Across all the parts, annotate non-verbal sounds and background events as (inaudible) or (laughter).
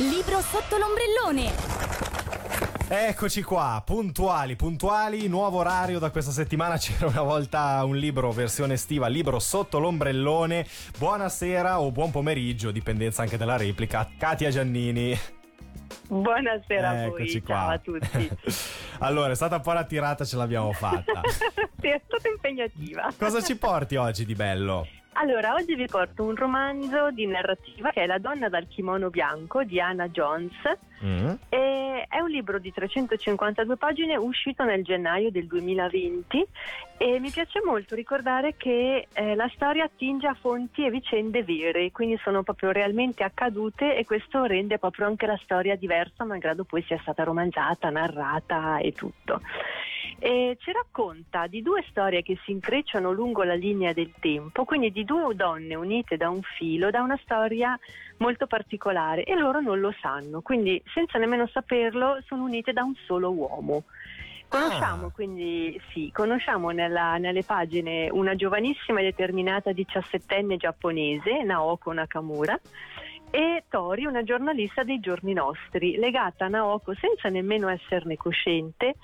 Libro sotto l'ombrellone. Eccoci qua, puntuali, puntuali, nuovo orario da questa settimana, (laughs) c'era una volta un libro versione estiva, libro sotto l'ombrellone, buonasera o buon pomeriggio, dipendenza anche dalla replica, Katia Giannini. Buonasera a voi, Eccoci ciao qua. a tutti. (laughs) allora, è stata un po' la tirata, ce l'abbiamo fatta. (laughs) sì, è stata impegnativa. Cosa ci porti oggi di bello? Allora, oggi vi porto un romanzo di narrativa che è La donna dal kimono bianco di Anna Jones. Mm? E è un libro di 352 pagine uscito nel gennaio del 2020 e mi piace molto ricordare che eh, la storia attinge a fonti e vicende vere, quindi sono proprio realmente accadute e questo rende proprio anche la storia diversa, malgrado poi sia stata romanzata, narrata e tutto. E ci racconta di due storie che si intrecciano lungo la linea del tempo, quindi di due donne unite da un filo, da una storia molto particolare e loro non lo sanno, quindi senza nemmeno saperlo sono unite da un solo uomo. Conosciamo Ah. quindi, sì, conosciamo nella- nelle pagine una giovanissima e determinata diciassettenne giapponese, Naoko Nakamura, e Tori, una giornalista dei giorni nostri, legata a Naoko senza nemmeno esserne cosciente,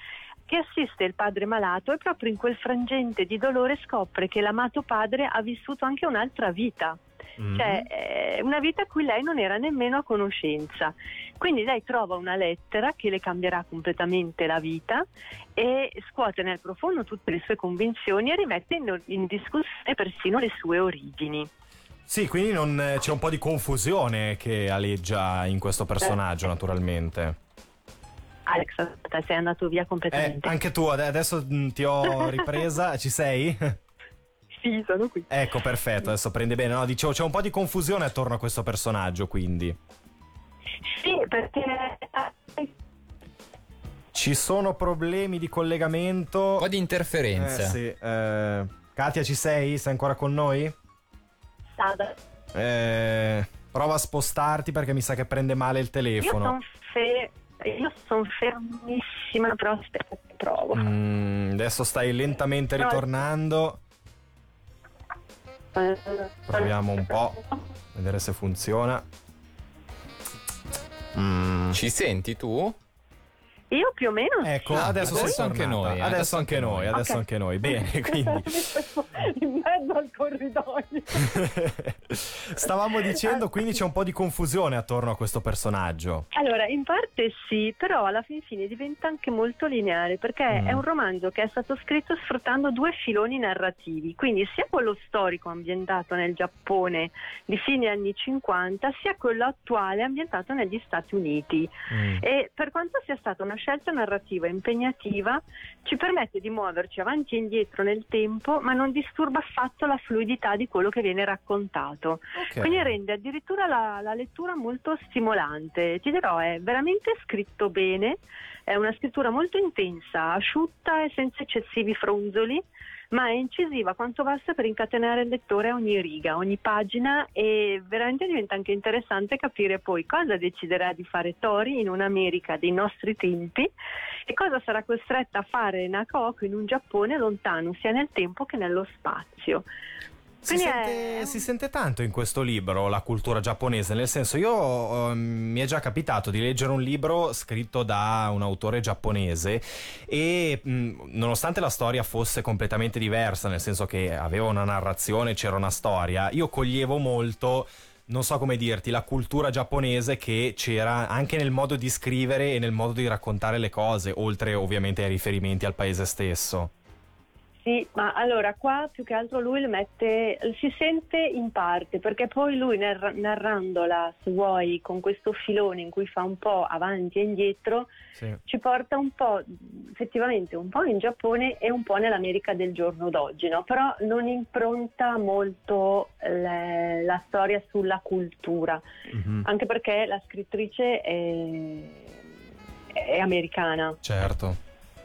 che assiste il padre malato e proprio in quel frangente di dolore scopre che l'amato padre ha vissuto anche un'altra vita. Mm? Cioè, eh, una vita a cui lei non era nemmeno a conoscenza. Quindi lei trova una lettera che le cambierà completamente la vita e scuote nel profondo tutte le sue convinzioni e rimette in, in discussione persino le sue origini. Sì, quindi non- eh, c'è un po' di confusione che aleggia in questo personaggio, naturalmente. Alex, aspetta, sei andato via Eh, completamente. anche tu, ade- adesso mm, ti ho (laughs) ripresa, ci sei? Sì, sono qui. Ecco, perfetto, adesso prende bene. No, dicevo, c'è un po' di confusione attorno a questo personaggio, quindi. Sì, perché Ci sono problemi di collegamento. Un po' di interferenza. Eh, sì, eh, Katia, ci sei? Sei ancora con noi? Sada, Eh, prova a spostarti perché mi sa che prende male il io telefono. sono fe- io son fermissima, però aspetta, che provo. Mm, adesso stai lentamente ritornando. Proviamo un po'. Vedere se funziona. Mm. Ci senti tu? Io più o meno Ecco, sì. adesso, adesso anche noi, eh, Adesso, anche noi, adesso Ok. anche noi. Bene, (laughs) quindi. in mezzo al corridoio. (laughs) Stavamo dicendo, quindi c'è un po' di confusione attorno a questo personaggio. Allora, in parte sì, però alla fin fine diventa anche molto lineare perché Mm. è un romanzo che è stato scritto sfruttando due filoni narrativi, quindi sia quello storico ambientato nel Giappone di fine anni 50, sia quello attuale ambientato negli Stati Uniti. Mm. E per quanto sia stata una scelta narrativa impegnativa, ci permette di muoverci avanti e indietro nel tempo, ma non disturba affatto la fluidità di quello che viene raccontato. Ok. Quindi rende addirittura la, la lettura molto stimolante. Ti dirò, è veramente scritto bene, è una scrittura molto intensa, asciutta e senza eccessivi fronzoli, ma è incisiva quanto basta per incatenare il lettore a ogni riga, ogni pagina e veramente diventa anche interessante capire poi cosa deciderà di fare Tori in un'America dei nostri tempi e cosa sarà costretta a fare Nakoko in un Giappone lontano sia nel tempo che nello spazio. Si sente, è- si sente tanto in questo libro la cultura giapponese, nel senso io ehm, mi è già capitato di leggere un libro scritto da un autore giapponese e mh, nonostante la storia fosse completamente diversa, nel senso che aveva una narrazione, c'era una storia, io coglievo molto non so come dirti, la cultura giapponese che c'era anche nel modo di scrivere e nel modo di raccontare le cose, oltre ovviamente ai riferimenti al paese stesso. Sì, ma allora qua più che altro lui le mette, si sente in parte perché poi lui narra- narrandola, se vuoi, con questo filone in cui fa un po' avanti e indietro, Sì. ci porta un po', effettivamente un po' in Giappone e un po' nell'America del giorno d'oggi, no? però non impronta molto le- la storia sulla cultura, Mhm. anche perché la scrittrice è, è americana. Certo.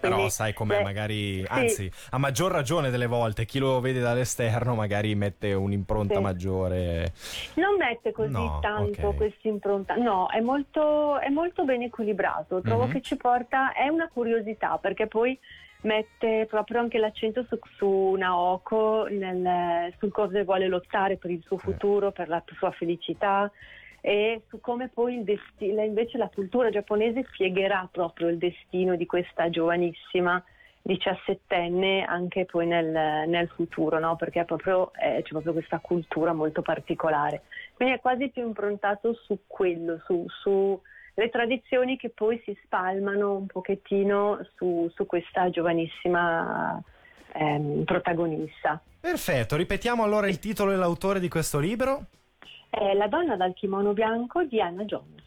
Però Quindi, sai com'è, eh, magari, sì. anzi, a maggior ragione delle volte, chi lo vede dall'esterno magari mette un'impronta Sì. maggiore. Non mette così No, tanto ok. questa impronta, no, è molto, è molto ben equilibrato. Trovo Mhm. che ci porta, è una curiosità perché poi mette proprio anche l'accento su, su Naoko, nel- sul cosa vuole lottare per il suo futuro, per la sua felicità. E su come poi destino, invece la cultura giapponese piegherà proprio il destino di questa giovanissima diciassettenne anche poi nel, nel futuro, no? perché proprio, eh, c'è proprio questa cultura molto particolare. Quindi è quasi più improntato su quello, su, su le tradizioni che poi si spalmano un pochettino su, su questa giovanissima ehm, protagonista. Perfetto, ripetiamo allora il titolo e l'autore di questo libro. È La donna dal kimono bianco di Anna Jones.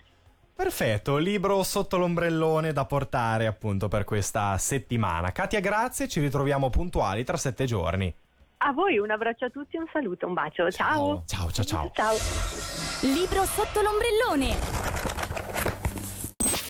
Perfetto, libro sotto l'ombrellone da portare appunto per questa settimana. Katia, grazie, ci ritroviamo puntuali tra sette giorni. A voi un abbraccio a tutti, un saluto, un bacio. Ciao. Ciao, ciao, ciao. Ciao. Libro sotto l'ombrellone.